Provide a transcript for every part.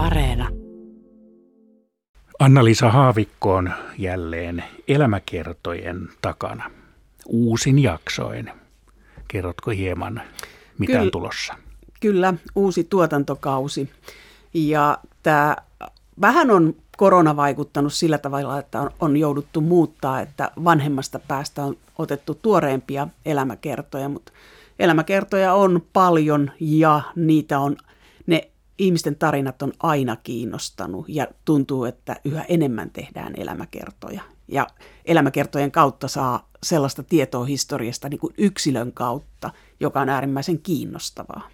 Areena. Anna-Liisa Haavikko on jälleen elämäkertojen takana. Uusin jaksoin. Kerrotko hieman, mitä Kyllä. on tulossa? Kyllä, uusi tuotantokausi. Ja tämä vähän on korona vaikuttanut sillä tavalla, että on, on jouduttu muuttaa, että vanhemmasta päästä on otettu tuoreempia elämäkertoja, mutta elämäkertoja on paljon ja niitä on, ihmisten tarinat on aina kiinnostanut ja tuntuu, että yhä enemmän tehdään elämäkertoja. Ja elämäkertojen kautta saa sellaista tietoa historiasta niin kuin yksilön kautta, joka on äärimmäisen kiinnostavaa.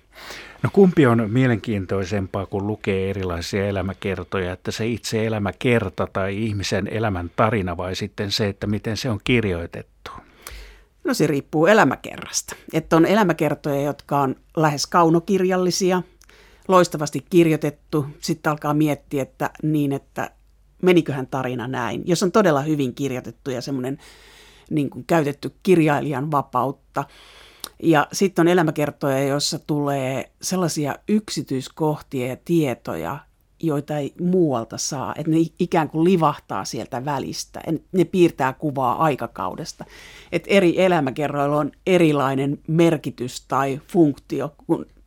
No kumpi on mielenkiintoisempaa, kun lukee erilaisia elämäkertoja, että se itse elämäkerta tai ihmisen elämän tarina vai sitten se, että miten se on kirjoitettu? No se riippuu elämäkerrasta. Että on elämäkertoja, jotka on lähes kaunokirjallisia, loistavasti kirjoitettu. Sitten alkaa miettiä, että niin, että meniköhän tarina näin. Jos on todella hyvin kirjoitettu ja semmoinen niin kuin käytetty kirjailijan vapautta. Ja sitten on elämäkertoja, joissa tulee sellaisia yksityiskohtia ja tietoja, joita ei muualta saa. Että ne ikään kuin livahtaa sieltä välistä. Ne piirtää kuvaa aikakaudesta. Että eri elämäkerroilla on erilainen merkitys tai funktio,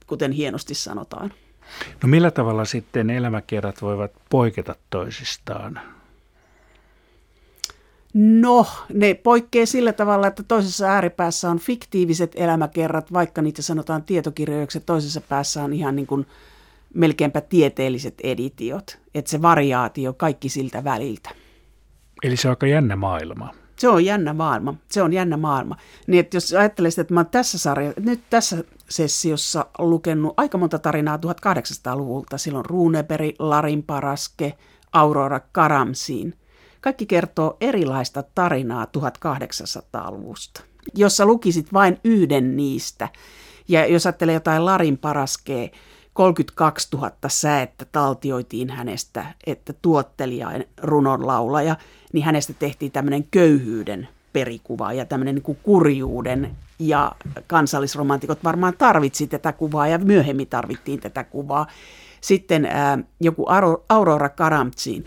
kuten hienosti sanotaan. No millä tavalla sitten elämäkerrat voivat poiketa toisistaan? No, ne poikkeaa sillä tavalla, että toisessa ääripäässä on fiktiiviset elämäkerrat, vaikka niitä sanotaan tietokirjoiksi, toisessa päässä on ihan niin kuin melkeinpä tieteelliset editiot. Että se variaatio kaikki siltä väliltä. Eli se on aika jännä maailma. Se on jännä maailma. Se on jännä maailma. Niin, että jos ajattelisit, että mä oon tässä sarja, nyt tässä sessiossa lukenut aika monta tarinaa 1800-luvulta. Silloin Runeberg, Larin Paraske, Aurora Karamsiin. Kaikki kertoo erilaista tarinaa 1800-luvusta, jossa lukisit vain yhden niistä. Ja jos ajattelee jotain Larin Paraskea, 32 000 säettä taltioitiin hänestä, että tuottelija, runonlaulaja, niin hänestä tehtiin tämmöinen köyhyyden perikuva ja tämmöinen niin kurjuuden ja kansallisromantikot varmaan tarvitsi tätä kuvaa ja myöhemmin tarvittiin tätä kuvaa. Sitten ää, joku Aurora Karamtsiin.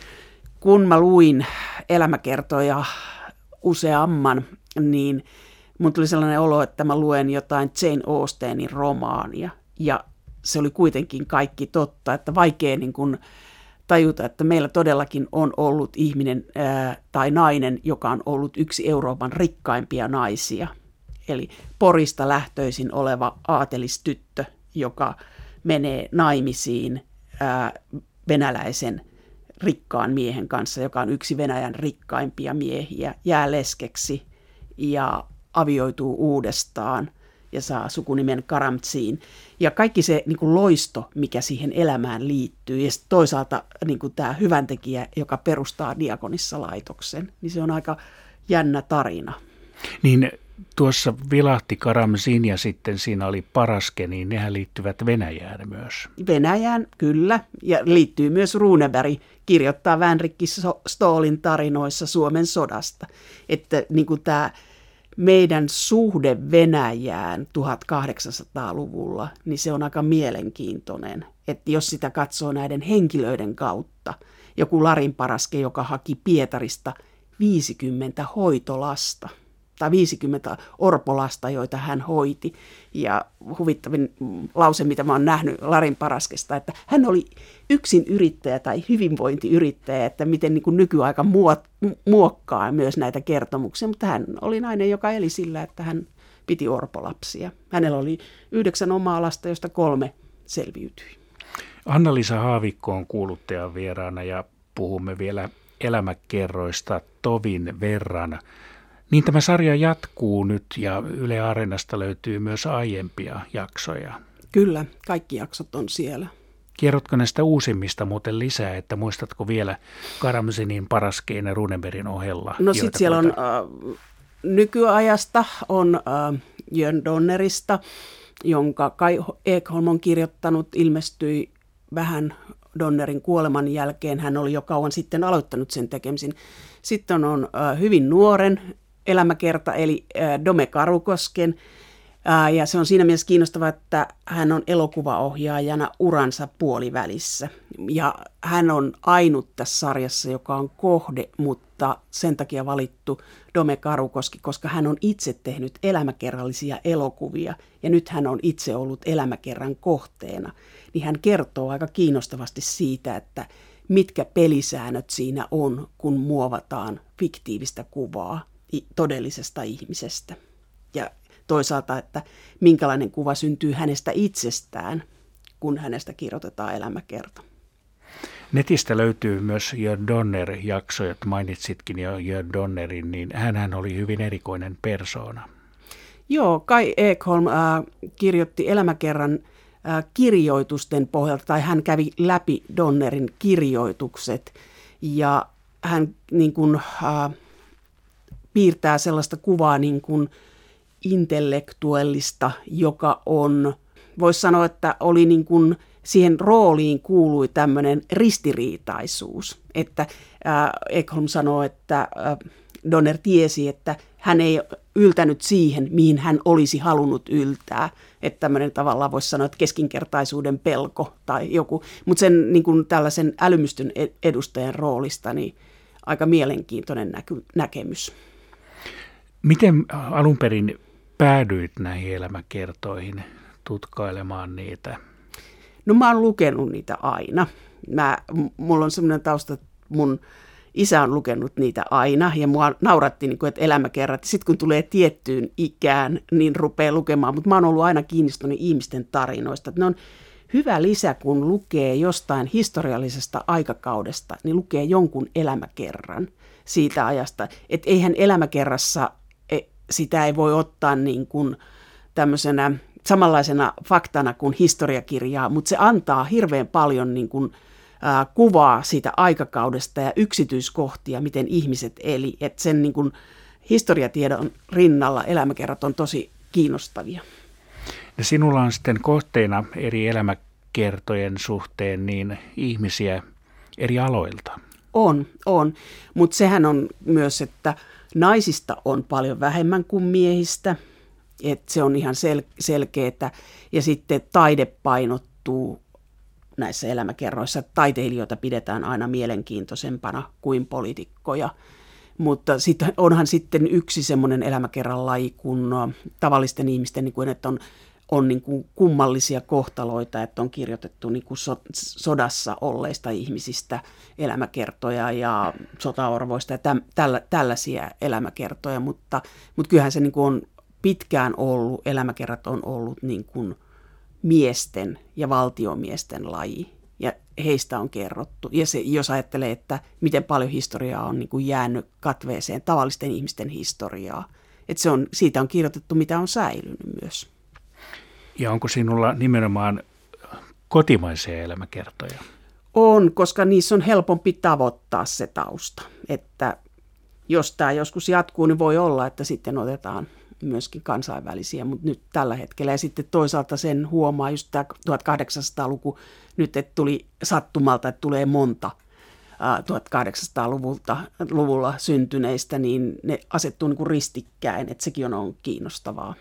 Kun mä luin elämäkertoja useamman, niin mun tuli sellainen olo, että mä luen jotain Jane Austenin romaania ja se oli kuitenkin kaikki totta, että vaikea niin kuin tajuta, että meillä todellakin on ollut ihminen ää, tai nainen, joka on ollut yksi Euroopan rikkaimpia naisia. Eli Porista lähtöisin oleva aatelistyttö, joka menee naimisiin ää, venäläisen rikkaan miehen kanssa, joka on yksi Venäjän rikkaimpia miehiä, jää leskeksi ja avioituu uudestaan – ja saa sukunimen Karamtsiin. Ja kaikki se niin kuin loisto, mikä siihen elämään liittyy, ja toisaalta niin kuin tämä hyväntekijä, joka perustaa Diakonissa laitoksen, niin se on aika jännä tarina. Niin tuossa vilahti Karamzin ja sitten siinä oli Paraske, niin nehän liittyvät Venäjään myös. Venäjään, kyllä. Ja liittyy myös Runeberg, kirjoittaa Vänrikki Stoolin tarinoissa Suomen sodasta. Että niin kuin tämä meidän suhde Venäjään 1800-luvulla, niin se on aika mielenkiintoinen. Että jos sitä katsoo näiden henkilöiden kautta, joku Larin Paraske, joka haki Pietarista 50 hoitolasta tai 50 orpolasta, joita hän hoiti. Ja huvittavin lause, mitä mä oon nähnyt Larin Paraskesta, että hän oli yksin yrittäjä tai hyvinvointiyrittäjä, että miten niin kuin nykyaika muokkaa myös näitä kertomuksia, mutta hän oli nainen, joka eli sillä, että hän piti orpolapsia. Hänellä oli yhdeksän omaa lasta, josta kolme selviytyi. Anna-Liisa Haavikko on kuuluttajan vieraana ja puhumme vielä elämäkerroista tovin verran. Niin tämä sarja jatkuu nyt ja Yle Areenasta löytyy myös aiempia jaksoja. Kyllä, kaikki jaksot on siellä. Kerrotko näistä uusimmista muuten lisää, että muistatko vielä Karamzinin, Paraskeen ja Runeberin ohella? No sitten siellä on äh, nykyajasta, on äh, Jön Donnerista, jonka Kai Ekholm on kirjoittanut, ilmestyi vähän Donnerin kuoleman jälkeen. Hän oli jo kauan sitten aloittanut sen tekemisen. Sitten on äh, hyvin nuoren elämäkerta, eli Dome Karukosken Ja se on siinä mielessä kiinnostavaa, että hän on elokuvaohjaajana uransa puolivälissä. Ja hän on ainut tässä sarjassa, joka on kohde, mutta sen takia valittu Dome Karukoski, koska hän on itse tehnyt elämäkerrallisia elokuvia ja nyt hän on itse ollut elämäkerran kohteena. Niin hän kertoo aika kiinnostavasti siitä, että mitkä pelisäännöt siinä on, kun muovataan fiktiivistä kuvaa todellisesta ihmisestä. Ja toisaalta, että minkälainen kuva syntyy hänestä itsestään, kun hänestä kirjoitetaan elämäkerta. Netistä löytyy myös Jörn Donner-jakso, että mainitsitkin jo Jörn Donnerin, niin hän oli hyvin erikoinen persoona. Joo, Kai Ekholm äh, kirjoitti elämäkerran äh, kirjoitusten pohjalta, tai hän kävi läpi Donnerin kirjoitukset, ja hän niin kuin, äh, piirtää sellaista kuvaa niin kuin, intellektuellista, joka on, voisi sanoa, että oli niin kuin siihen rooliin kuului tämmöinen ristiriitaisuus. Että äh, Ekholm sanoo, että äh, Donner tiesi, että hän ei yltänyt siihen, mihin hän olisi halunnut yltää. Että tämmöinen tavallaan voisi sanoa, että keskinkertaisuuden pelko tai joku. Mutta sen niin kuin tällaisen älymystyn e-, edustajan roolista, niin aika mielenkiintoinen näky- näkemys. Miten alun perin päädyit näihin elämäkertoihin tutkailemaan niitä? No mä oon lukenut niitä aina. Mä, mulla on semmoinen tausta, että mun isä on lukenut niitä aina ja mua nauratti, niin kuin, että elämäkerrat. Sitten kun tulee tiettyyn ikään, niin rupeaa lukemaan. Mutta mä oon ollut aina kiinnostunut ihmisten tarinoista. Ne on hyvä lisä, kun lukee jostain historiallisesta aikakaudesta, niin lukee jonkun elämäkerran siitä ajasta. Että eihän elämäkerrassa sitä ei voi ottaa niin kuin tämmöisenä samanlaisena faktana kuin historiakirjaa, mutta se antaa hirveän paljon niin kuin, ää, kuvaa siitä aikakaudesta ja yksityiskohtia, miten ihmiset eli. Että sen niin kuin, historiatiedon rinnalla elämäkerrat on tosi kiinnostavia. Ja sinulla on sitten kohteena eri elämäkertojen suhteen niin ihmisiä eri aloilta. On, on. Mutta sehän on myös, että Naisista on paljon vähemmän kuin miehistä, että se on ihan sel- selkeää. Ja sitten taide painottuu näissä elämäkerroissa. Taiteilijoita pidetään aina mielenkiintoisempana kuin poliitikkoja. Mutta sitten onhan sitten yksi semmoinen elämäkerran laji kuin tavallisten ihmisten, niin kuin, että on on niin kuin kummallisia kohtaloita, että on kirjoitettu niin kuin so, sodassa olleista ihmisistä elämäkertoja ja sotaorvoista ja täm, tällä, tällaisia elämäkertoja, mutta, mutta kyllähän se niin kuin on pitkään ollut, elämäkerrat on ollut niin kuin miesten ja valtiomiesten laji ja heistä on kerrottu. Ja se, jos ajattelee, että miten paljon historiaa on niin kuin jäänyt katveeseen, tavallisten ihmisten historiaa, että se on, siitä on kirjoitettu, mitä on säilynyt myös. Ja onko sinulla nimenomaan kotimaisia elämäkertoja? On, koska niissä on helpompi tavoittaa se tausta. Että jos tämä joskus jatkuu, niin voi olla, että sitten otetaan myöskin kansainvälisiä, mutta nyt tällä hetkellä. Ja sitten toisaalta sen huomaa just tämä 1800-luku nyt, että tuli sattumalta, että tulee monta 1800-luvulta luvulla syntyneistä, niin ne asettuu niin kuin ristikkäin, että sekin on, on kiinnostavaa.